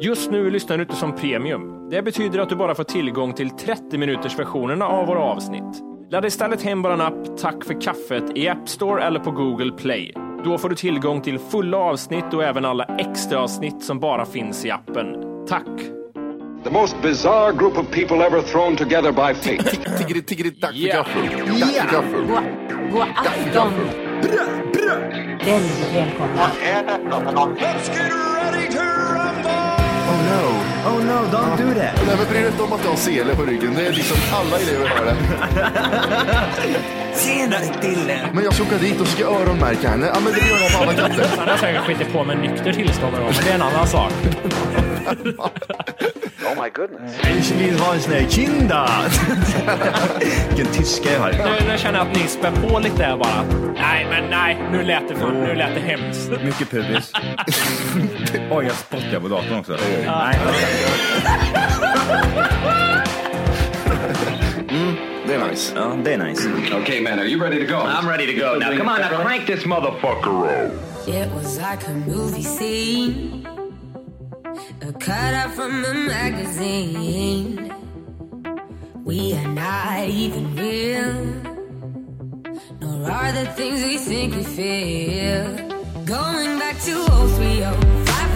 Just nu lyssnar du inte som premium. Det betyder att du bara får tillgång till 30 minuters versionerna av våra avsnitt. Ladda istället hem vår app Tack för kaffet i App Store eller på Google Play. Då får du tillgång till fulla avsnitt och även alla extra avsnitt som bara finns i appen. Tack! The most bizarre group of people ever thrown together by fate. Tiggeri, tiggeri, dack för Ja. gaffel. Dack för gaffel. God, afton. Väldigt välkomna. Oh no, oh no, don't do that. Nej men bry dig inte om att du har sele på ryggen. Det är liksom alla elever har det. Tjenare Dille! Men jag ska åka dit och ska öronmärka henne. Ja men det gör jag på alla katter. Han har säkert skitit på med nykter tillstånd men det är en annan sak. Ich vill ha en sån här kinda. Vilken tyska jag har. Nu, nu känner jag att ni spär på lite bara. Nej, men nej, nu lät det, fan, nu lät det hemskt. Mycket pubis. Oj, jag spottar på datorn också. Nej. Mm, det är nice. Ja, det är nice. okay, man, are you ready to go? I'm ready to go. Now come on, now crank this motherfucker up. It was like a movie scene, a cutout from a magazine. We are not even real, nor are the things we think we feel. Going back to 030,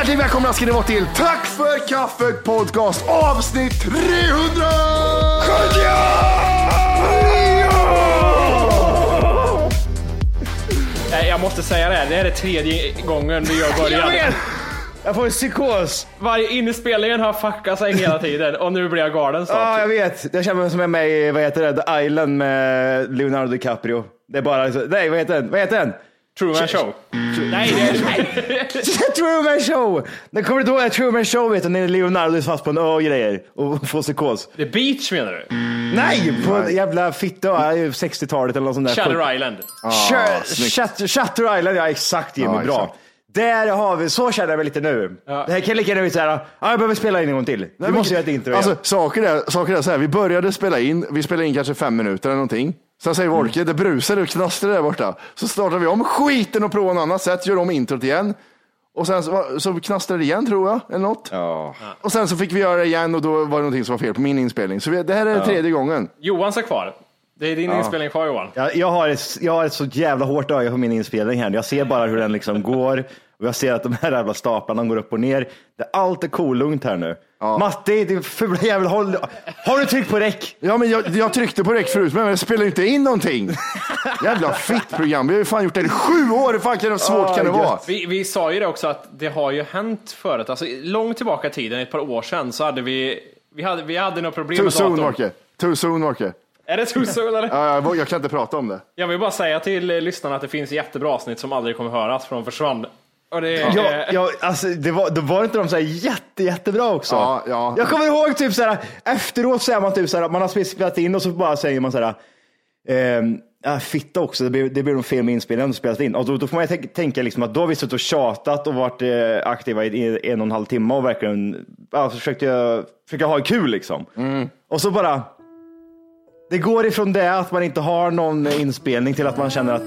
Hjärtligt välkomna ska ni vara till Tack för kaffet podcast avsnitt 300! Nej, jag måste säga det här. Det här är tredje gången vi gör början. Jag får en psykos. Varje inspelningen har fuckat sig hela tiden och nu blir jag galen Ja, snart. jag vet. Jag känner mig som jag är med i, vad heter det, The Island med Leonardo DiCaprio. Det är bara, nej vad heter den? Vad heter den? Truman Show. Nej, det är Truman Show! Den kommer du ihåg Truman Show vet du, när Leonardo är fast på en ö och grejer och får psykos. The Beach menar du? Nej, på en jävla fitta, ö, 60-talet eller något sånt där. Shutter Island. Shut- snyggt. Shutter, Shutter Island, ja exakt Jimmy, Ja, bra. exakt. Där har vi, så känner jag mig lite nu. Ja. Det här kan lika gärna bli såhär, ja, jag behöver spela in en gång till. Vi måste göra ett intro Alltså igen. saker är, saker är så här, vi började spela in, vi spelade in kanske fem minuter eller någonting. Sen säger Wolke, det brusar och knastrar där borta. Så startar vi om skiten och provar något annat sätt, gör om introt igen. Och sen så, så knastrar det igen tror jag, eller något. Ja. Och sen så fick vi göra det igen och då var det någonting som var fel på min inspelning. Så vi, det här är tredje gången. Johan är kvar. Det är din inspelning kvar Johan. Jag, jag, har ett, jag har ett så jävla hårt öga på min inspelning här. Jag ser bara hur den liksom går och jag ser att de här jävla staplarna går upp och ner. Det, allt är kolugnt här nu. Matti, din fula jävel, håll, har du tryckt på räck? Ja, men jag, jag tryckte på räck förut, men jag spelar inte in någonting. Jävla fittprogram. Vi har ju fan gjort det i sju år. Hur fan kan det, svårt kan det vara? Vi, vi sa ju det också att det har ju hänt förut. Alltså, långt tillbaka i tiden, ett par år sedan, så hade vi vi hade, vi hade några problem Too med soon, datorn. Marke. Too soon, Marke. Är det too soon eller? Ja, jag, jag kan inte prata om det. Jag vill bara säga till lyssnarna att det finns jättebra avsnitt som aldrig kommer höras för de försvann. Och det, Ja, eh, ja, alltså, det var, då var inte de så här jätte, jättebra också? Ja, ja. Jag kommer ihåg typ så här, efteråt så är man typ så här, man har spelat in och så bara säger man så här, ehm, ja, fitta också, det blev, det blev nog fel med inspelningen och spelat in. Och då, då får man ju tänk- tänka liksom att då har vi suttit och tjatat och varit eh, aktiva i, en och en halv timme och verkligen ja, försökte, försökte ha kul liksom. Och så bara, Det går ifrån det att man inte har någon inspelning till att man känner att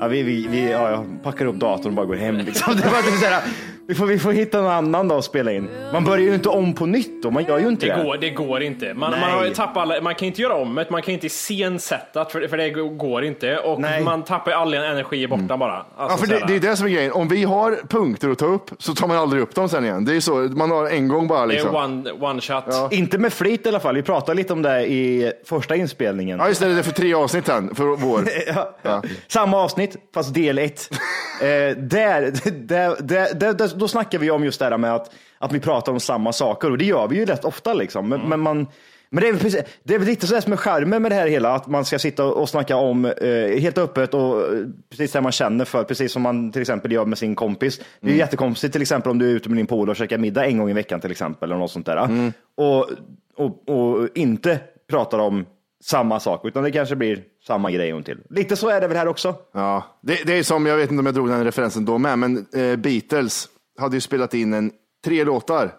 ja, vi, vi, vi ja, jag packar upp datorn och bara går hem. Liksom. Det var typ så här, vi, får, vi får hitta någon annan då att spela in. Man börjar ju inte om på nytt då, man gör ju inte det. Det går, det går inte. Man, Nej. man, har ju tappat alla, man kan inte göra om det, man kan inte iscensätta det, för, för det går inte. Och Nej. man tappar all energi borta bara. Ja, Alltså, för det, det är det som är grejen. Om vi har punkter att ta upp så tar man aldrig upp dem sen igen. Det är så, man har en gång bara det liksom. är one, one shot. Inte med flit i alla fall. Vi pratade lite om det i första inspelningen. Ja, just det, det är för tre avsnitt sen, för vår. Ja, ja. Samma avsnitt, fast del ett. Eh, där, där, där, där, där, då snackar vi om just det här med att, att vi pratar om samma saker och det gör vi ju rätt ofta. Liksom. Men, men, man, men det är, precis, det är väl lite sådär som är charmen med det här hela, att man ska sitta och snacka om eh, helt öppet och eh, precis det man känner för, precis som man till exempel gör med sin kompis. Det är ju jättekonstigt till exempel om du är ute med din polare och käkar middag en gång i veckan till exempel, eller något sånt där. Och, och, och inte pratar om samma sak, utan det kanske blir samma grej och till. Lite så är det väl här också. Ja, det, det är som, jag vet inte om jag drog den referensen då med, men eh, Beatles hade ju spelat in en, tre låtar.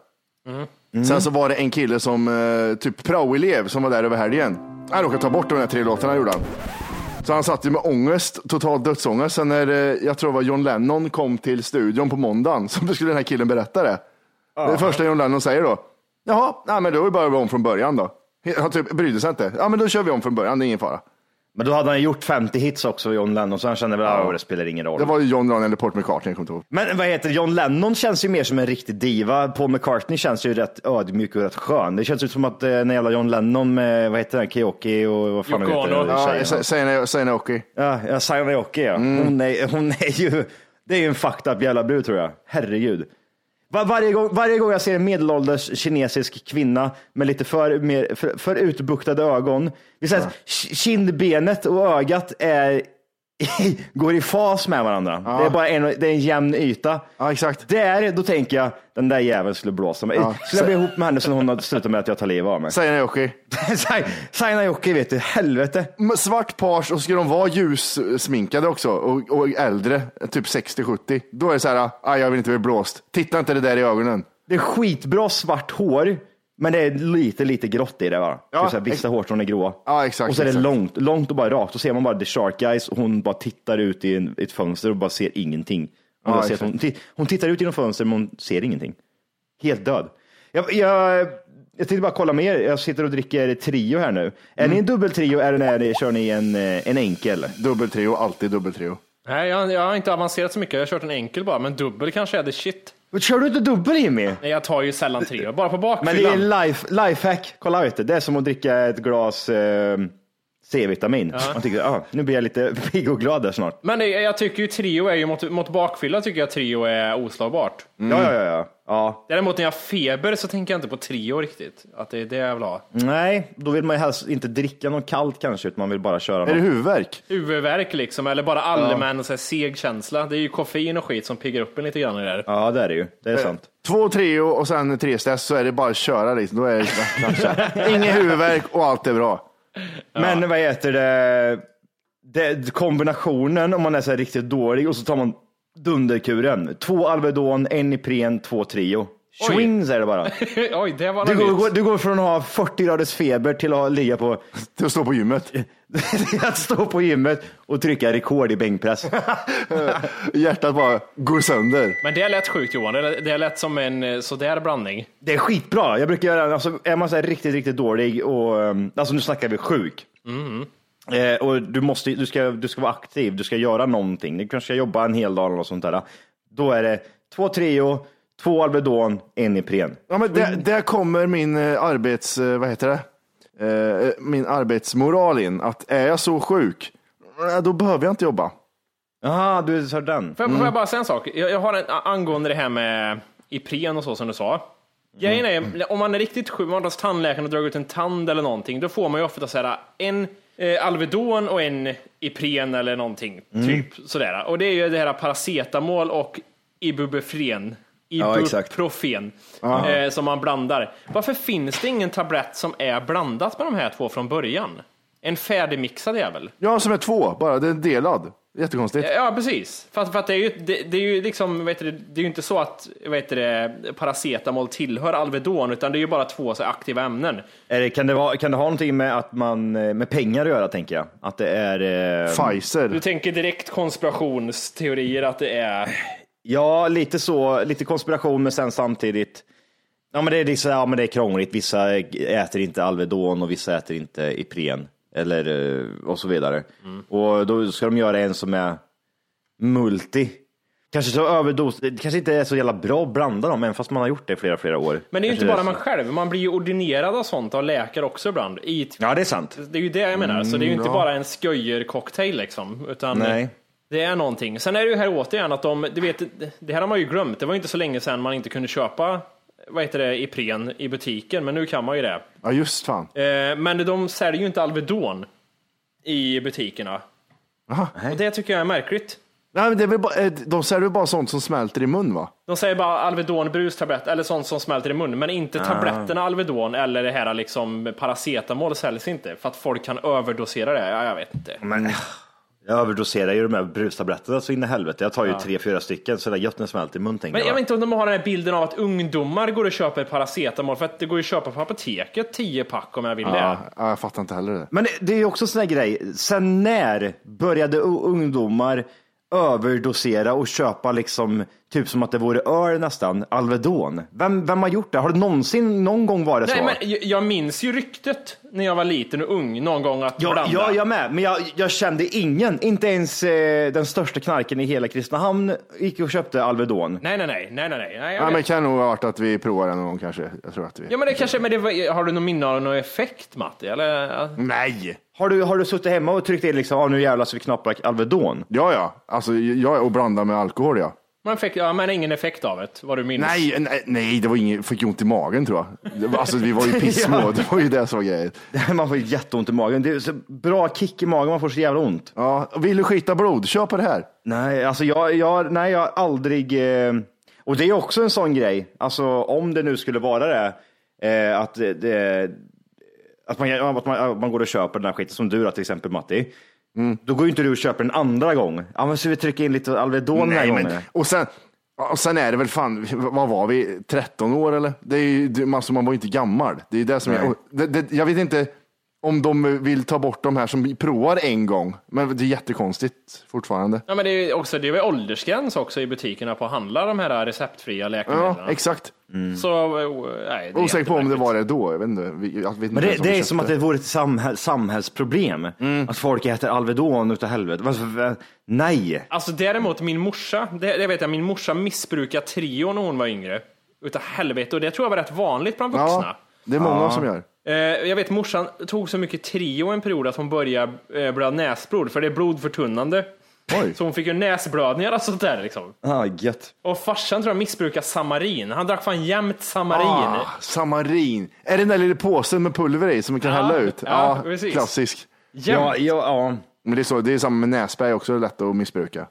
Sen så var det en kille som, eh, typ praoelev, som var där över helgen. Han råkade ta bort de här tre låtarna, gjorde han. Så han satt ju med ångest, total dödsångest. Sen när, eh, jag tror det var John Lennon kom till studion på måndagen, så skulle den här killen berätta det. Är det första John Lennon säger då. Jaha, nej, men då är det bara om från början då. Han typ brydde sig inte. Ja, men då kör vi om från början, det är ingen fara. Men då hade han gjort 50 hits också, John Lennon, så han kände väl att det spelar ingen roll. Det var ju John Lennon eller Paul McCartney, jag kommer inte ihåg. Men vad heter? John Lennon känns ju mer som en riktig diva. Paul McCartney känns ju rätt ödmjuk och rätt skön. Det känns ut som att eh, när jävla John Lennon med, vad heter den, Keoki och vad fan Yoko heter det, Ja, okej. Ja, ja Sayone Yoki ja. Hon, är, hon är ju, det är ju en fucked up jävla brud tror jag. Herregud. Var, varje, gång, varje gång jag ser en medelålders kinesisk kvinna med lite för, mer, för, för utbuktade ögon, så här, k- kindbenet och ögat är, går i fas med varandra. Det är bara en, det är en jämn yta. Ja, exakt. Där, då tänker jag, den där jäveln skulle blåsa mig. Ja. Skulle jag bli ihop med henne så hon hade slutat med att jag tar livet av mig. Säg nej, okej. Saina Jocke vet du, helvete. Svart page och ska de vara ljussminkade också och, och äldre, typ 60-70. Då är det så här, ah, jag vill inte bli blåst. Titta inte det där i ögonen. Det är skitbra svart hår, men det är lite, lite grått i det va? Ja, Ja, vissa ex- hårstrån är gråa. Ja, exakt, Och så är det exakt. långt, långt och bara rakt. Då ser man bara the shark eyes och hon bara tittar ut i en, ett fönster och bara ser ingenting. Och Ja, ser hon, hon tittar ut genom fönstret men hon ser ingenting. Helt död. Jag, jag, jag tänkte bara kolla med er. Jag sitter och dricker trio här nu. Är Mm. ni en dubbeltrio eller när ni, kör ni en, eh, en enkel? Dubbeltrio, alltid dubbeltrio. Nej, jag, jag har inte avancerat så mycket. Jag har kört en enkel bara, men dubbel kanske är det shit. Kör du inte dubbel Jimmy? Nej, jag tar ju sällan trio, bara på Men det är bakfyllan. life, lifehack. Kolla vet du. Det är som att dricka ett glas eh, C-vitamin. Man tycker, ah, nu blir jag lite pigg och glad där snart. Men jag tycker ju trio är ju mot, mot bakfylla tycker jag trio är oslagbart. Ja, ja, ja, ja. ja. Däremot när jag har feber så tänker jag inte på trio riktigt. Att det är det jag vill ha. Nej, då vill man ju helst inte dricka något kallt kanske, utan man vill bara köra Är det något. huvudvärk? Huvudvärk liksom, eller bara allmän så här, seg känsla. Det är ju koffein och skit som piggar upp en lite grann i det där. Ja, det är det ju. Det är sant. Två trio och sen tre stress så är det bara att köra liksom. Då är det Ingen huvudvärk och allt är bra. Men vad heter det? det? Kombinationen om man är så här riktigt dålig och så tar man dunderkuren. Två Alvedon, en Ipren, två Trio. Swing säger det bara. Oj, det var Du något går, nytt. du går från att ha 40 graders feber till att ligga på Till att stå på gymmet. att stå på gymmet och trycka rekord i bänkpress. Hjärtat bara går sönder. Men det lät sjukt Johan, det det lät som en eh, sådär blandning. Det är skitbra. Jag brukar göra, alltså, är man så här riktigt, riktigt dålig och, um, alltså nu snackar vi sjuk. Eh, och du, måste, du, ska, du ska vara aktiv, du ska göra någonting. Du kanske ska jobba en hel dag eller något sånt där. Då är det två Trio, två Alvedon, en Ipren. Ja, men där, där kommer min eh, arbets... eh, Vad heter det? Eh, min arbetsmoral in. Att är jag så sjuk, eh, då behöver jag inte jobba. Jaha, du sa den. Får jag, får jag bara säga en sak? Jag, jag har en angående det här med Ipren och så som du sa. Grejen är, om man är riktigt sjuk, man har hos tandläkaren och dragit ut en tand eller någonting, då får man ju ofta så här, en eh, Alvedon och en Ipren eller någonting. Typ sådär. Och det är ju det här paracetamol och Ibuprofen. Ibuprofen. eh, som man blandar. Varför finns det ingen tablett som är blandat med de här två från början? En färdigmixad jävel. Ja, som är två bara. Det är delad. Jättekonstigt. Ja, precis. För att, för att det, är ju, det, det är ju liksom, vet du, det är ju inte så att vet du, paracetamol tillhör Alvedon, utan det är ju bara två så aktiva ämnen. Är det, kan, det vara, kan det ha någonting med, att man, eh, med pengar att göra, tänker jag? Att det är... Eh, Du Pfizer. tänker direkt konspirationsteorier att det är... ja, lite så. Lite konspiration, men sen samtidigt... Ja, men det är, så, ja, men det är krångligt. Vissa äter inte Alvedon och vissa äter inte Ipren. Eller, eh, och så vidare. Och då ska de göra en som är multi. Kanske så överdos, det kanske inte är så jävla bra att blanda dem, även fast man har gjort det i flera, flera år. Men det är ju inte bara man själv, man blir ju ordinerad av sånt av läkare också ibland. I Ja, det är sant. Det är ju det jag menar, så det är ju inte ja. bara en sköjer-cocktail liksom. Utan Nej. Det är någonting. Sen är det ju här återigen att de, du vet, det här har man ju glömt. Det var inte så länge sedan man inte kunde köpa, vad heter det, Ipren i butiken, men nu kan man ju det. Ja, just fan. Eh, men de säljer ju inte Alvedon i butikerna. Aha. Och det tycker jag är märkligt. Nej, men det är väl bara, eh, de säljer väl bara sånt som smälter i mun va? De säger bara Alvedon brustablett eller sånt som smälter i munnen, men inte tabletterna Alvedon eller det här liksom paracetamol säljs inte för att folk kan överdosera det. Ja, jag vet inte. Men jag överdoserar ju de här brustabletterna så in i helvete. Jag tar ju tre, fyra stycken så det är gött när det smälter i mun. tänker Men jag jag. vet inte om de har den här bilden av att ungdomar går och köper paracetamol för att det går ju att köpa på apoteket 10 pack om jag vill Ja, det. ja, jag fattar inte heller det. Men det, det är ju också en sån här grej. Sen när började ungdomar överdosera och köpa liksom typ som att det vore öl nästan, Alvedon? Vem, vem har gjort det? Har det någonsin någon gång varit Nej, så? men jag- jag minns ju ryktet när jag var liten och ung någon gång att Ja, blanda. ja, jag med. Men jag, jag kände ingen, inte ens eh, den största knarken i hela Kristinehamn gick och köpte Alvedon. Nej, nej, nej, nej, nej, nej. nej jag Ja, vet. men det kan nog ha varit att vi provar den någon gång kanske. Jag tror att vi... Ja, men det kanske, men det, var- har du någon minne av någon effekt, Matti? Eller? Nej! Har du, har du suttit hemma och tryckt in liksom, ah, nu jävlar så vi knappar Alvedon? Ja, ja. Alltså, jag och blanda med alkohol, ja. Man fick, ja, men ingen effekt av det, vad du minns. Nej, nej, nej, det var inget, fick ont i magen tror jag. Det var- Alltså, vi var ju pissmå. Det var ju det som var grejen. Man får ju jätteont i magen. Det är så bra kick i magen, man får så jävla ont. Ja, vill du skita blod? Kör på det här. Nej, alltså jag, jag, nej, jag har aldrig... Eh, och det är också en sån grej, alltså om det nu skulle vara det, eh, att det, det att man, att, man, att man går och köper den här skiten som du då, till exempel Matti. Då går ju inte du och köper en andra gång. Ja, men så vi trycka in lite Alvedon den här gången. men, och, sen, och sen är det väl fan, vad var vi, 13 år eller? Det är ju, det, alltså, man var ju inte gammal. Det är det som och det, det, jag vet inte om de vill ta bort de här som provar en gång, men det är jättekonstigt fortfarande. Ja, men det är ju också, det är väl åldersgräns också i butikerna på att handla de här receptfria läkemedlen. Ja, exakt. Så, eh, nej, det är Osäker på om det var det då. Jag vet inte. Jag vet inte det, det är som att det vore ett samhäll, samhällsproblem. Att folk äter Alvedon utav helvete. Alltså, nej. Alltså däremot min morsa, det, det vet jag, min morsa missbrukade Trio när hon var yngre. Utav helvete, och det tror jag var rätt vanligt bland vuxna. Ja, det är många som gör. Eh, jag vet morsan tog så mycket Trio en period att hon började eh, blöda näsblod, för det är blodförtunnande. Oj. Så hon fick ju näsblödningar och sånt där liksom. Ah, gött. Och farsan tror jag missbrukade Samarin. Han drack fan jämt Samarin. Ah, samarin. Är det den där lilla påsen med pulver i som man kan Ja, hälla ut? ja, precis. klassisk. Jämt. Ja, ja, ja. Men det är, så, det är samma med nässpray också, det är lätt att missbruka.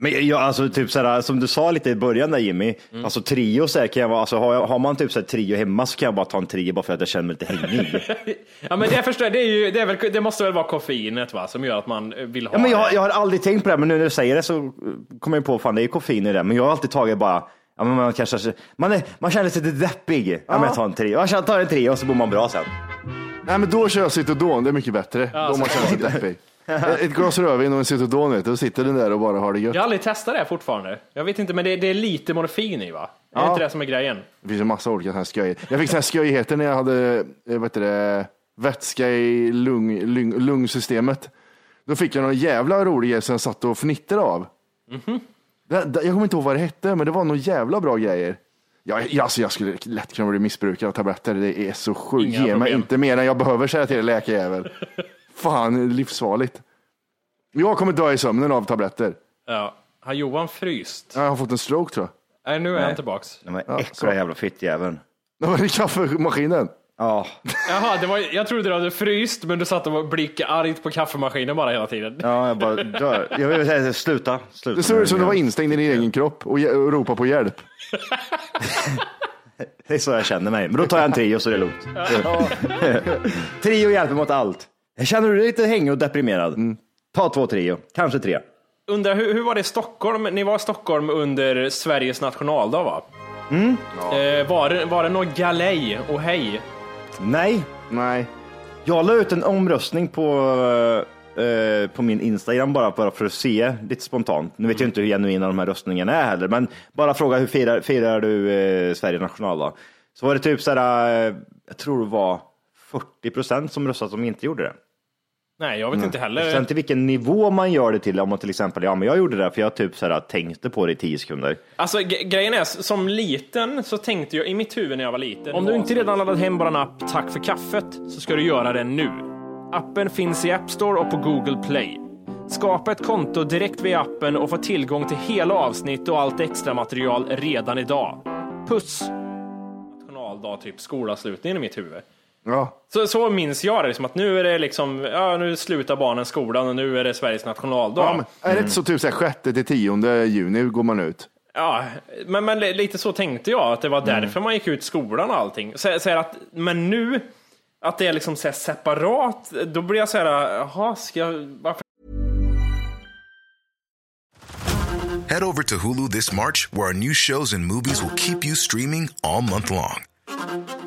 Men jag, alltså, typ såhär, som du sa lite i början där Jimmy, Mm. alltså trio så här, kan jag vara, alltså, har, jag, har man typ så här, trio hemma så kan jag bara ta en trio bara för att jag känner mig lite hängig. Ja men det förstår jag, det, är ju, det, är väl, det måste väl vara koffeinet va, som gör att man eh, vill ha ja, men jag, det. jag har aldrig tänkt på det, men nu när du säger det så eh, kommer jag på fan det är koffein i det, men jag har alltid tagit bara Ja, men man, kanske, man, är, man känner sig lite deppig. Ja. men jag tar en trio. Jag tar en trio och så mår man bra sen. Nej, men då kör jag Citodon, det är mycket bättre. då man känner sig deppig. Ett glas rödvin och en Citodon, vet du, då sitter den där och bara har det gött. Jag har aldrig testat det fortfarande. Jag vet inte, men det, det är lite morfin i va? Är det Ja. inte det som är grejen? Det finns en massa olika såna här sköj. Jag fick såna här sköjigheter när jag hade eh, vad heter det, vätska i lung, lung, lungsystemet. Då fick jag någon jävla rolig grej som jag satt och fnittrade av. det, det, jag kommer inte ihåg vad det hette, men det var några jävla bra grejer. Jag, jag, alltså jag skulle lätt kunna bli missbrukare av tabletter. Det är så sjukt. Inga Ge mig problem. inte mer än jag behöver, säga till dig läkarjävel. Fan, det är livsfarligt. Jag kommer dö i sömnen av tabletter. Ja. Har Johan fryst? Jag har fått en stroke tror jag. Nej, nu är han tillbaks. Var Ja, äckliga jävla fittjäveln. Det var i kaffemaskinen. Ja. Jaha, det var, jag trodde du hade fryst, men du satt och blickade argt på kaffemaskinen bara hela tiden. ja, jag bara dör. Jag vill säga sluta. sluta Det såg ut som du var instängd i din egen kropp och, ge- och ropade på hjälp. Det är så jag känner mig. Men då tar jag en trio så är det lugnt. trio hjälper mot allt. Känner du dig lite hängig och deprimerad? Ta två trio, kanske tre. undrar hur, hur var det i Stockholm? Ni var i Stockholm under Sveriges nationaldag va? Mm. Eh, var, det, var det något galej och hej? Nej, Nej. jag la ut en omröstning på, eh, på min Instagram bara, bara för att se lite spontant. Nu vet jag inte hur genuina de här röstningarna är heller, men bara fråga hur firar, firar du eh, Sveriges nationaldag? Så var det typ så här, eh, jag tror det var 40 procent som röstade som inte gjorde det. Nej, jag vet inte heller. Sen till vilken nivå man gör det till, om man till exempel, ja men jag gjorde det för jag typ så här, tänkte på det i 10 sekunder. Alltså grejen är, som liten så tänkte jag i mitt huvud när jag var liten. Om du inte redan laddat hem bara en app Tack för kaffet så ska du göra det nu. Appen finns i App Store och på Google Play. Skapa ett konto direkt via appen och få tillgång till hela avsnitt och allt extra material redan idag. Puss! Nationaldag, typ skolavslutningen i mitt huvud. Ja. Så, så minns jag det, liksom att nu är det liksom, ja nu slutar barnen skolan och nu är det Sveriges nationaldag. ja men, är det inte så typ så här, sjätte till tionde juni går man ut? Ja, men, men lite så tänkte jag, att det var därför man gick ut skolan och allting. Så, så att, men nu, att det är liksom så separat, då blir jag så här, jaha, ska jag, varför Head over to Hulu this March, where our new shows and movies will keep you streaming all month long.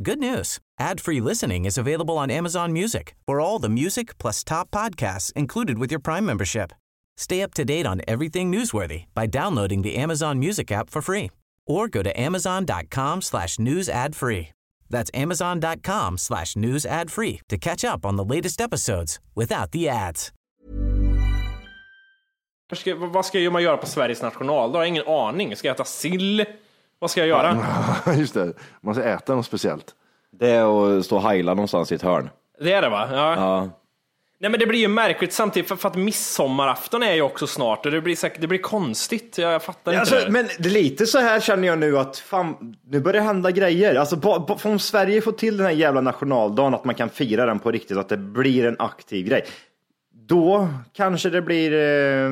Good news. Ad-free listening is available on Amazon Music for all the music plus top podcasts included with your Prime membership. Stay up to date on everything newsworthy by downloading the Amazon Music app for free or go to amazon.com slash news ad free. That's amazon.com slash news ad free to catch up on the latest episodes without the ads. ska, vad ska man göra på Sveriges nationaldag? Jag har ingen aning. Ska jag äta sill? Vad ska jag göra? Just det, man ska äta något speciellt. Det är att stå och heila någonstans i ett hörn. Det är det va? Ja. Ja. Nej men det blir ju märkligt samtidigt för, för att midsommarafton är ju också snart och det blir, säkert, det blir konstigt. Jag fattar inte Alltså, det. men det är lite så här känner jag nu att fan, nu börjar det hända grejer. Alltså, ba, ba, om Sverige får till den här jävla nationaldagen, att man kan fira den på riktigt, att det blir en aktiv grej. Då kanske det blir, eh,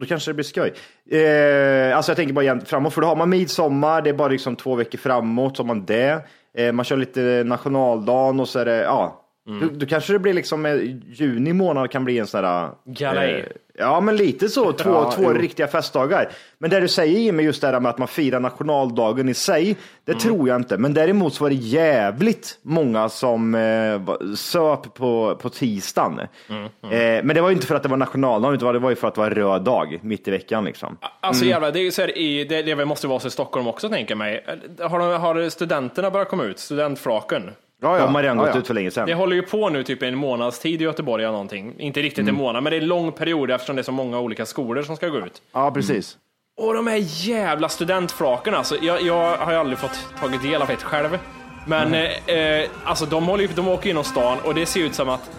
då kanske det blir skoj. Eh, alltså jag tänker bara jämt framåt, för då har man midsommar, det är bara liksom två veckor framåt, så har man det. Eh, man kör lite nationaldagen och så är det, ja. Då, då kanske det blir liksom, eh, juni månad kan bli en sån här... Galej. Ja, men lite så. Två, Ja, två jo. riktiga festdagar. Men det du säger Jimmy, just det här med att man firar nationaldagen i sig, det Mm. tror jag inte. Men däremot så var det jävligt många som eh, söp på, på tisdagen. Mm, Eh, men det var ju inte för att det var nationaldagen, utan det var ju för att det var röd dag mitt i veckan. Liksom. Alltså Mm. jävlar, det, är så här, i, det, det måste vara så i Stockholm också tänker jag mig. Har, de, har studenterna börjat komma ut? Studentflaken? Ja, De har redan ja, gått ja. ut för länge sedan. Det håller ju på nu typ en månads tid i Göteborg eller någonting. Inte riktigt Mm. en månad, men det är en lång period eftersom det är så många olika skolor som ska gå ut. Ja, precis. Och de här jävla studentflaken alltså. Jag, jag har ju aldrig fått tagit del av ett själv. Men eh, eh, alltså de, håller ju, de åker genom stan och det ser ut som att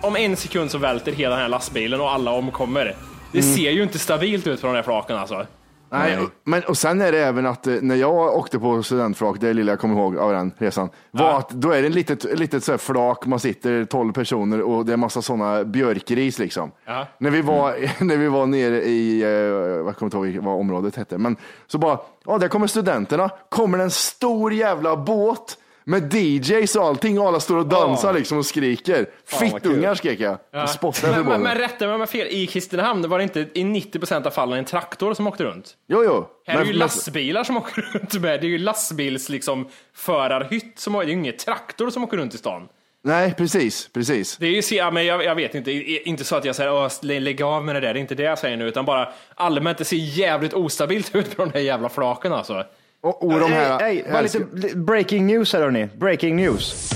om en sekund så välter hela den här lastbilen och alla omkommer. Det ser ju inte stabilt ut på de här flaken alltså. Nej, men och sen är det även att eh, när jag åkte på studentflak, det lilla jag kommer ihåg av den resan, var Ja. att då är det ett litet, litet så här flak, man sitter 12 personer och det är massa sådana björkris liksom. Ja. När, vi var, när vi var nere i, eh, jag kommer inte ihåg vad området hette, men så bara, ja där kommer studenterna, kommer en stor jävla båt med DJs och allting och alla står och dansar liksom och skriker. Fittungar skrek jag. jag spottade Men, men, men rätta mig om jag har fel, i Kristinehamn var det inte i 90% av fallen en traktor som åkte runt? Jo, jo. Här är Men- ju men- lastbilar som åker runt med, det är ju lastbils liksom förarhytt som åker, det är ju ingen traktor som åker runt i stan. Nej, precis, precis. Det är ju, ja, men jag, jag vet inte, I- inte så att jag säger "Åh, lä- lägg av med det där, det är inte det jag säger nu, utan bara allmänt, det ser jävligt ostabilt ut på de där jävla flaken alltså. Och, och de här, Hej, bara lite li- breaking news här hörni. Breaking news.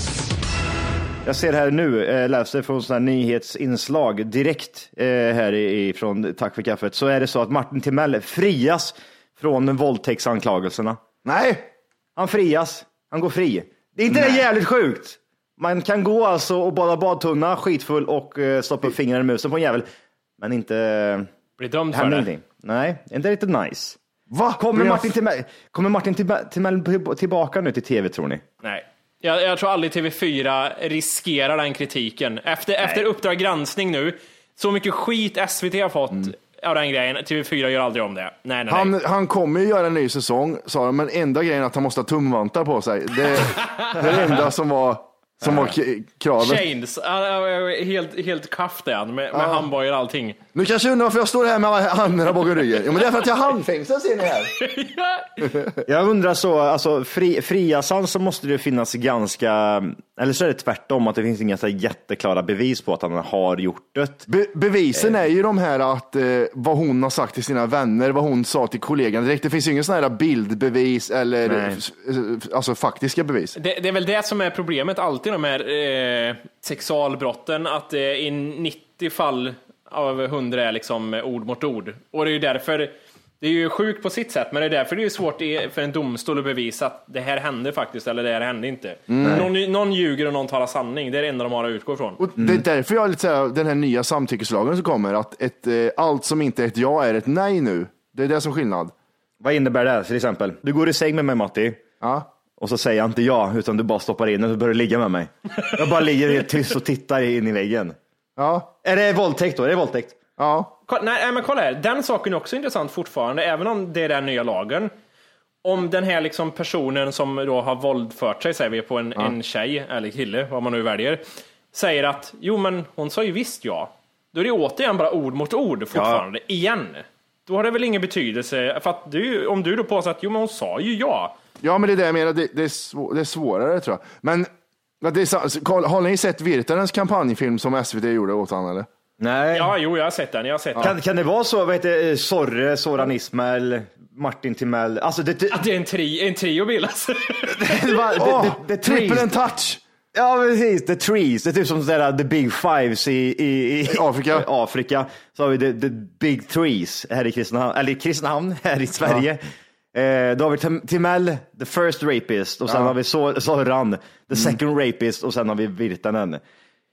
Jag ser här nu, eh, läser från sådana här nyhetsinslag direkt eh, här i- från Tack för kaffet, så är det så att Martin Timell frias från våldtäktsanklagelserna. Nej, Han frias, han går fri. Det är inte det jävligt sjukt? Man kan gå alltså och bada badtunna skitfull och eh, stoppa fingrarna i musen på en jävel, men inte Blir dömd för det. ingenting. Nej, inte riktigt nice. Va? Kommer jag- Martin, Timell, kommer Martin Timell, Timell tillbaka nu till tv tror ni? Nej. Jag, jag tror aldrig TV4 riskerar den kritiken. Efter, efter Uppdrag granskning nu, så mycket skit SVT har fått av den grejen, TV4 gör aldrig om det. Nej, nej, nej. Han, han kommer ju göra en ny säsong, sa de, men enda grejen är att han måste ha tumvantar på sig. Det, det är det enda som var, som var kravet. Chains, han helt, helt kaff är han med, med handbojor och allting. Nu kanske undrar varför jag står här med händerna bakom ryggen. Jo, men det är för att jag har handfängsel ser ni här. Jag undrar så, alltså fri, friasan så måste det finnas ganska, eller så är det tvärtom, att det finns inga så här jätteklara bevis på att han har gjort det. Be bevisen är ju de här att eh, vad hon har sagt till sina vänner, vad hon sa till kollegan direkt. Det finns ju ingen sån här bildbevis eller Nej. eh, alltså faktiska bevis. Det, det är väl det som är problemet alltid de här eh, sexualbrotten, att eh, i 90 fall av 100 är liksom ord mot ord. Och det är ju därför, det är ju sjukt på sitt sätt, men det är därför det är svårt för en domstol att bevisa att det här hände faktiskt, eller det här hände inte. Någon, någon ljuger och någon talar sanning, det är det enda de har att utgå ifrån. Och Det är därför jag är lite såhär, den här nya samtyckeslagen som kommer, att ett, eh, allt som inte är ett ja är ett nej nu. Det är det som är skillnad. Vad innebär det till exempel? Du går i säng med mig Matti, Ja. och så säger jag inte ja, utan du bara stoppar in och så börjar ligga med mig. Jag bara ligger helt tyst och tittar in i väggen. Ja. Är det våldtäkt då? Är det våldtäkt? Ja. Ko- Nej, nej, men kolla här, den saken är också intressant fortfarande, även om det är den nya lagen. Om den här liksom personen som då har våldfört sig, säger vi, på en, en tjej eller kille, vad man nu väljer, säger att jo, men hon sa ju visst ja. Då är det återigen bara ord mot ord fortfarande, igen. Då har det väl ingen betydelse, för att du, om du då påstår att jo, men hon sa ju ja. Ja, men det är det jag menar. Det, det, är, svå, det är svårare tror jag. Men det är, så- Carl, har ni sett Virtanens kampanjfilm som SVT gjorde åt honom? Eller? Nej. Ja, jo, jag har sett den, jag har sett den. Kan, kan det vara så, vad heter det, Sorre, Soran Ismail, Martin Timell, alltså det, det, Att det är en, tri, en trio bildas. det, var- det, Åh, det, det, triple trees. and touch! Ja precis, the trees. Det är typ som sådär, the big fives i, i, i Afrika. Afrika. Så har vi the, the big trees här i Kristinehamn, eller i Kristinehamn här i Sverige. Eh, då har vi Tim- Timell, the first rapist, och sen har vi Sor- Sorran, the Mm. second rapist, och sen har vi Virtanen.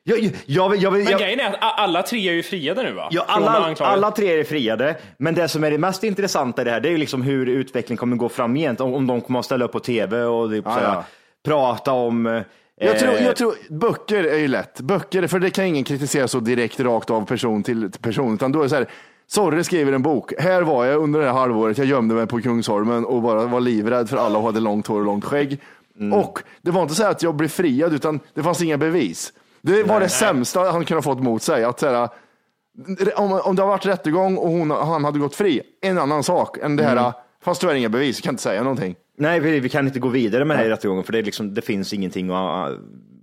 Jag, jag, jag, jag, Men jag, grejen är att a- alla tre är ju friade nu va? Ja, Från alla, alla tre är friade, men det som är det mest intressanta i det här, det är ju liksom hur utvecklingen kommer gå framgent. Om, om de kommer att ställa upp på tv och typ Ja, såhär, ja. prata om... eh, Jag tror, eh, jag tror, böcker är ju lätt. Böcker, för det kan ingen kritisera så direkt rakt av person till till person. Utan då är det så här, Sorre skriver en bok. Här var jag under det här halvåret. Jag gömde mig på Kungsholmen och bara var livrädd för alla hade långt hår och långt skägg. Och det var inte så att jag blev friad, utan det fanns inga bevis. Det var det sämsta han kunde ha fått mot sig. Att så här, om, om det har varit rättegång och hon, han hade gått fri, en annan sak än det här, fast tyvärr inga bevis, jag kan inte säga någonting. Nej, vi, vi kan inte gå vidare med det här i rättegången, för det, är liksom, det finns ingenting att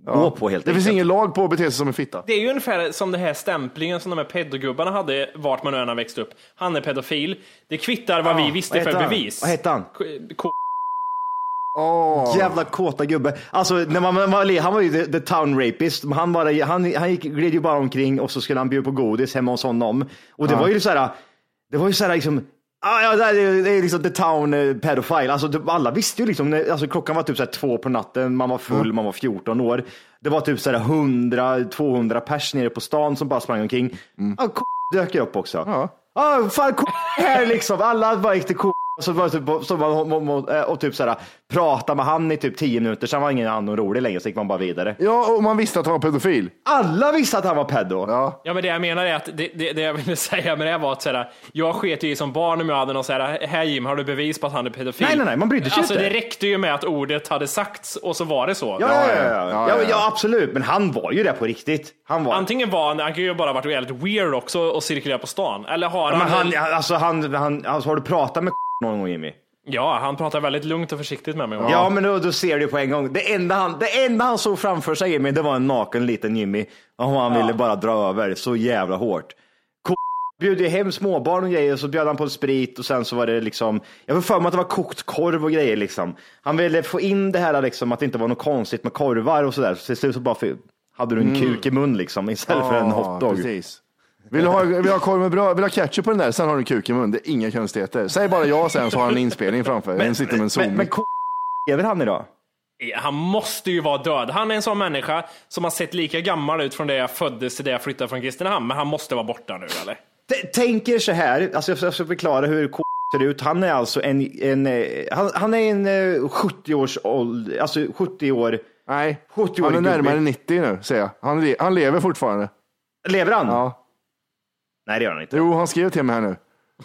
gå på helt Det finns ingen lag på att bete sig som en fitta. Det är ju ungefär som den här stämplingen som de här pedogubbarna hade vart man nu än har växt upp. Han är pedofil. Det kvittar vad vi visste vad för bevis. Vad hette han? K- K- Åh. Jävla kåta gubbe. Alltså, när man, man var, han var ju the, the town rapist. men Han, bara, han, han gick, gled ju bara omkring och så skulle han bjuda på godis hemma hos honom. Och det var ju så här, det var ju så här liksom, ah, ja, det är, liksom the town eh, pedofile. Alltså, det, alla visste ju liksom, när, alltså, klockan var typ så två på natten, man var full, man var 14 år. Det var typ så här 100-200 pers nere på stan som bara sprang omkring. Ah, k- dök upp också. Ja. Ah, fan, k- här liksom. Alla bara gick till k- så var det typ, så var, och, och, typ såhär, prata med han i typ tio minuter, sen var ingen annan rolig längre, så gick man bara vidare. Ja, och man visste att han var pedofil. Alla visste att han var pedo. Ja. Ja men det jag menar är att det, det, det jag ville säga med det här var att såhär, jag sket ju i som barn om jag hade någon såhär, här Jim har du bevis på att han är pedofil? Nej, nej, nej, man brydde sig Alltså inte. det räckte ju med att ordet hade sagts och så var det så. Ja, ja, ja, ja, ja, ja, ja, ja, absolut. Men han var ju det på riktigt. Han var. Antingen var han, han kan ju bara varit väldigt weird också och cirkulera på stan. Eller har Ja, men han, han, alltså, han, han, alltså, har du pratat med någon gång Jimmy? Ja, han pratar väldigt lugnt och försiktigt med mig. Ja, men då, då ser du på en gång. Det enda, han, det enda han såg framför sig Jimmy, det var en naken liten Jimmy. Och han ville bara dra över så jävla hårt. K- bjöd ju hem småbarn och grejer, så bjöd han på sprit och sen så var det liksom, jag får för mig att det var kokt korv och grejer liksom. Han ville få in det här liksom, att det inte var något konstigt med korvar och sådär. Så till slut så bara hade du en kuk i mun liksom, istället för en Ja, hotdog. Precis. Vill du ha, vill ha korv med bröd, vill du ha ketchup på den där, sen har du kuk i mun. Det är inga konstigheter. Säg bara ja sen så har han en inspelning framför. Men, sitter med en zoom. Men, men K- lever han idag? Han måste ju vara död. Han är en sån människa som har sett lika gammal ut från det jag föddes till det jag flyttade från Kristinehamn. Men han måste vara borta nu eller? T- Tänker så här, alltså jag ska- förklara hur K ser ut. Han är alltså en, en eh, han, han är en eh, 70 års ålder, alltså 70 år. Nej, 70 han är närmare gubbe. 90 nu, säger jag. Han, han lever fortfarande. Lever han? Ja. Nej, det gör han inte. Jo, han skrev till mig här nu.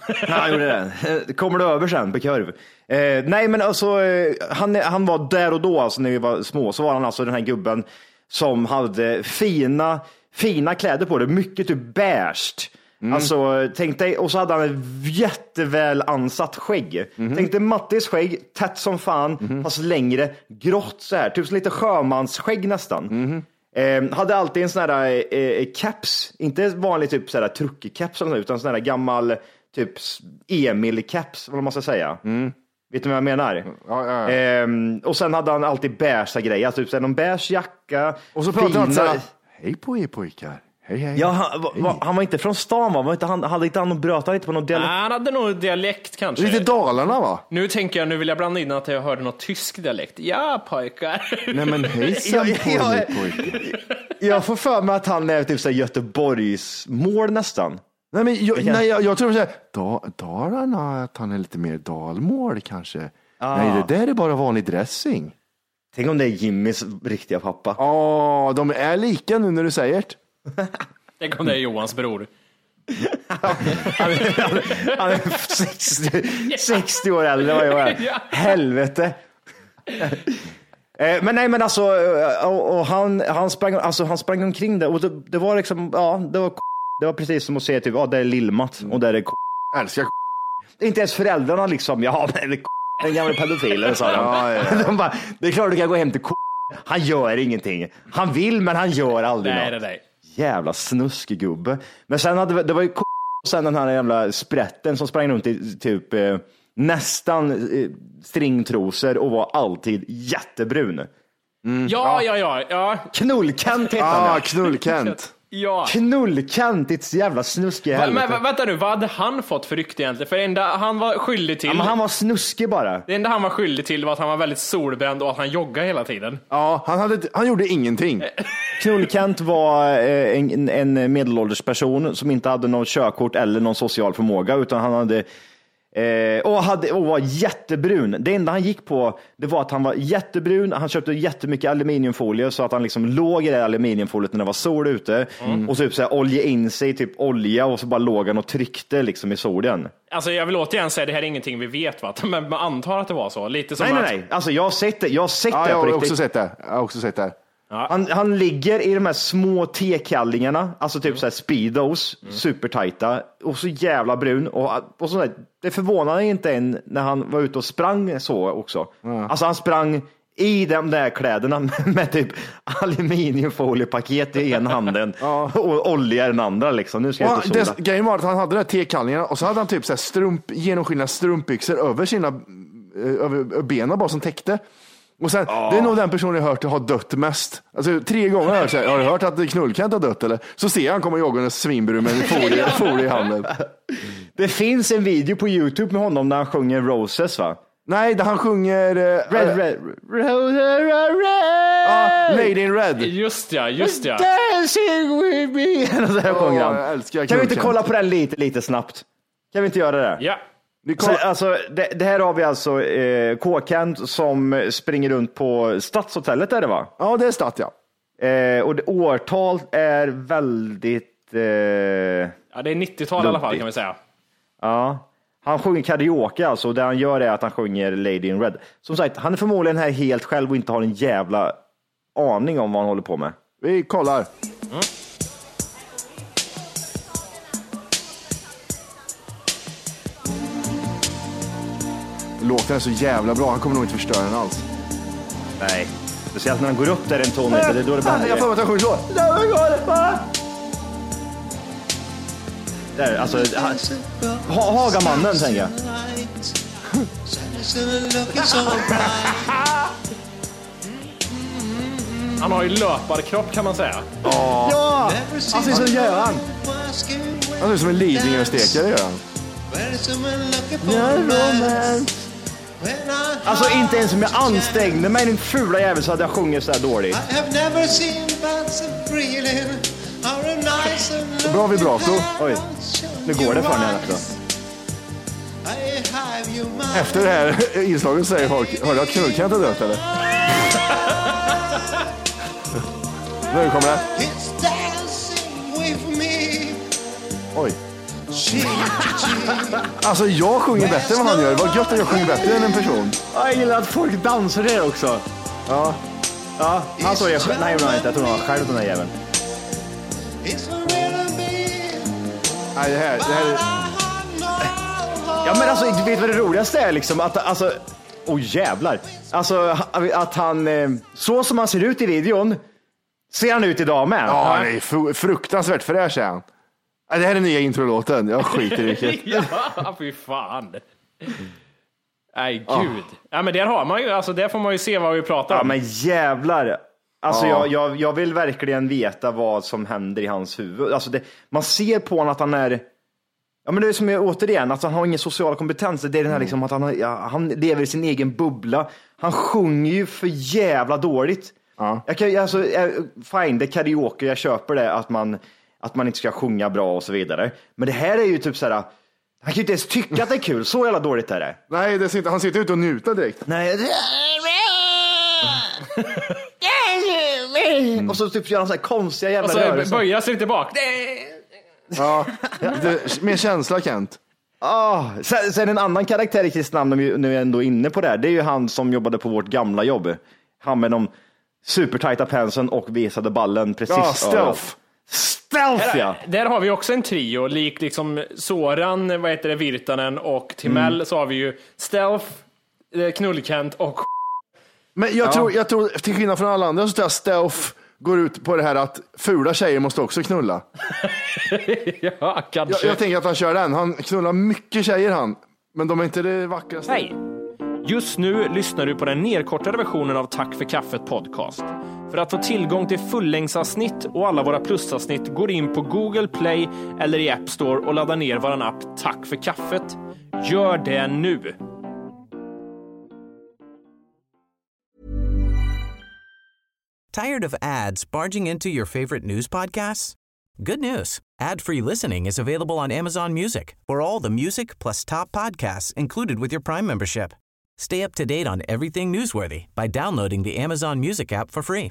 Han gjorde det. Eh, Kommer du över sen på kurv? Eh, nej, men alltså, eh, han, han var där och då, alltså, när vi var små, så var han alltså den här gubben som hade fina, fina kläder på det, mycket typ beige. Alltså, tänk dig, och så hade han ett jätteväl ansatt skägg. Tänk dig Mattis skägg, tätt som fan, fast längre, grått så här, typ som lite sjömansskägg nästan. Eh, hade alltid en sån här eh, eh, caps, inte vanlig typ sån här truckercaps utan sån här gammal typ Emil-caps, vad man ska säga. Vet du vad jag menar? Ja, ja, ja. Ehm, och sen hade han alltid beigea grejer, alltså typ någon beige jacka. Och så pratade han fina- så här, hej på er pojkar. Hej, hej. Ja, han, va, va, han var inte från stan va? Var inte, han, hade inte han bröt han inte på någon dialekt? Han hade nog dialekt kanske. Lite Dalarna va? Nu tänker jag, nu vill jag blanda in att jag hörde något tysk dialekt. Ja pojkar. Nej men hejsan Ja, på ja, er ja. pojkar. Jag får för mig att han är typ så här Göteborgs mål nästan. Nej, men jag, kan- nej, jag, jag tror så här, da, Dalarna, att han är lite mer dalmål kanske. Nej, det där är bara vanlig dressing. Tänk om det är Jimmys riktiga pappa. Ja, de är lika nu när du säger det. Tänk om det är Johans bror. Han är, han är 60, 60 år äldre än vad jag är. Helvete. Eh, Men nej, men alltså, eh, och, och han, han, sprang, alltså, han sprang omkring där och det, det var liksom, ja, det var, det var precis som att se typ, ja, där är Lill-Mats och där är Älskar Inte ens föräldrarna liksom, ja, men det är den gamla pedofilen sa de. Ja, ja, ja. de bara, det är klart du kan gå hem till Han gör ingenting. Han vill, men han gör aldrig Nej, något. nej, nej. Jävla snuskgubbe. Men sen hade det var ju och sen den här jävla sprätten som sprang runt i typ eh, nästan eh, stringtrosor och var alltid jättebrun. Ja, ja, ja, ja. Knullkant hette han Ah, ja. knullkent. Ja. Knullkant, ditt jävla snuskiga Va, men helvete. va- vänta nu, vad hade han fått för rykte egentligen? För det enda han var skyldig till, Ja, men han var snuskig bara. det enda han var skyldig till var att han var väldigt solbränd och att han joggade hela tiden. Ja, han, hade, han gjorde ingenting. Knullkant var eh, en, en medelålders person som inte hade något körkort eller någon social förmåga, utan han hade Eh, och, hade, och var jättebrun. Det enda han gick på det var att han var jättebrun. Han köpte jättemycket aluminiumfolie så att han liksom låg i det aluminiumfoliet när det var sol ute. Och typ så här, olja in sig i typ olja och så bara låg han och tryckte liksom i solen. Alltså jag vill återigen säga, det här är ingenting vi vet va? Men man antar att det var så. Lite som Nej, nej, att... nej. Alltså jag har sett det. Jag har sett Ja, det jag på har riktigt. också sett det. Jag har också sett det. Han, han ligger i de här små tekallingarna, alltså typ så här speedos, supertajta och så jävla brun. Och, och så där, det förvånade inte en när han var ute och sprang så också. Alltså han sprang i de där kläderna med, typ aluminiumfoliepaket i ena handen och olja i den andra. Liksom. Nu ska jag och sola. det, grejen var att han hade de här tekallingarna och så hade han typ så här strump, genomskinliga strumpbyxor över sina eh, över benen bara som täckte. Och sen, Det är nog den personen jag hört har dött mest. Alltså, tre gånger har jag hört, så här, har du hört att Knullkent har dött eller? Så ser jag han komma joggandes svinbrun med en folie, folie i handen. Det finns en video på Youtube med honom när han sjunger Roses va? Nej, där han sjunger... eh, Red, eh, red, roses are red. ah, Lady in Red. Just ja, just ja. Dancing with me. Och så här sjunger han. Kan vi inte kolla på den lite, lite snabbt? Kan vi inte göra det? Ja. Kollar, alltså, det, det här har vi alltså eh, K-Kent som springer runt på Stadshotellet är det va? ja, det är stat ja. Eh, och det, årtal är väldigt, eh, ja, det är 90-tal i alla fall kan vi säga. ja. Han sjunger karaoke alltså och det han gör är att han sjunger Lady in Red. Som sagt, han är förmodligen här helt själv och inte har en jävla aning om vad han håller på med. Vi kollar. Låten är så jävla bra, han kommer nog inte förstöra den alls. Nej, speciellt när han går upp där en ton lite, det är då det blir Jag får att han sjunger så. Där, alltså, han, ha, Hagamannen tänker jag. Han har ju löparkropp kan man säga. Ja! Alltså så gör han. Han ser ut som en Lidingö-stekare gör han. Alltså inte ens om jag ansträngde mig din fula jävel så hade jag sjungit så här dåligt. Bra vibrato. Oj, nu går det för henne också. Efter det här inslaget säger folk, hörde att Knullkent har dött eller? nu kommer det. Oj. Alltså jag sjunger bättre än vad han gör. Vad gött att jag sjunger bättre än en person. Jag gillar att folk dansar det också. Ja. Ja, han såg jag själv. Nej, det var han inte. Jag tror han var själv den där jäveln. Nej, det här, det här är... Ja, men alltså, du vet vad det roligaste är liksom? Att, alltså, oh jävlar. Alltså att han, eh, så som han ser ut i videon, ser han ut idag med. Ja, han är fru- fruktansvärt fräsch är han. Nej, Det här är nya introlåten. Jag skiter i vilket. ja, fy fan. Nej, gud. Ja, men där har man ju, alltså där får man ju se vad vi pratar Ja, om. men jävlar. Alltså Ja. jag, jag, jag vill verkligen veta vad som händer i hans huvud. Alltså det, man ser på honom att han är, ja men det är som jag, återigen, alltså han har ingen social kompetens. Det är den här liksom att han, ja, han lever i sin egen bubbla. Han sjunger ju för jävla dåligt. Ja. Jag kan, alltså, eh, fine, det är karaoke, jag köper det att man, att man inte ska sjunga bra och så vidare. Men det här är ju typ så här, han kan ju inte ens tycka att det är kul, så jävla dåligt är det. Nej, det sitter, han sitter ute och njuter direkt. Nej. Och så typ gör han så här konstiga jävla Och så rörelser. böjer sig lite bak. Ja, lite mer känsla Kent. Ah, sen, sen en annan karaktär i Kristinehamn, om vi nu är ändå inne på det här, det är ju han som jobbade på vårt gamla jobb. Han med de supertajta penseln och visade ballen precis. Ja, stealth. Stealth ja! Där har vi också en trio, lik liksom Soran, vad heter det, Virtanen och Timell Mm. så har vi ju Stealth, eh, Knullkent och Men jag, tror, jag tror, till skillnad från alla andra, så tror jag stealth går ut på det här att fula tjejer måste också knulla. ja, Jag, kanske. jag tänker att han kör den. Han knullar mycket tjejer han. Men de är inte det vackraste. Hej! Just nu lyssnar du på den nedkortade versionen av Tack för kaffet podcast. För att få tillgång till fullängdsavsnitt och alla våra plusavsnitt går in på Google Play eller i App Store och laddar ner vår app Tack för kaffet. Gör det nu! Tired of ads barging into your favorite news podcasts? Good news. Ad-free listening is available on Amazon Music for all the music plus top podcasts included with your Prime membership. Stay up to date on everything newsworthy by downloading the Amazon Music app for free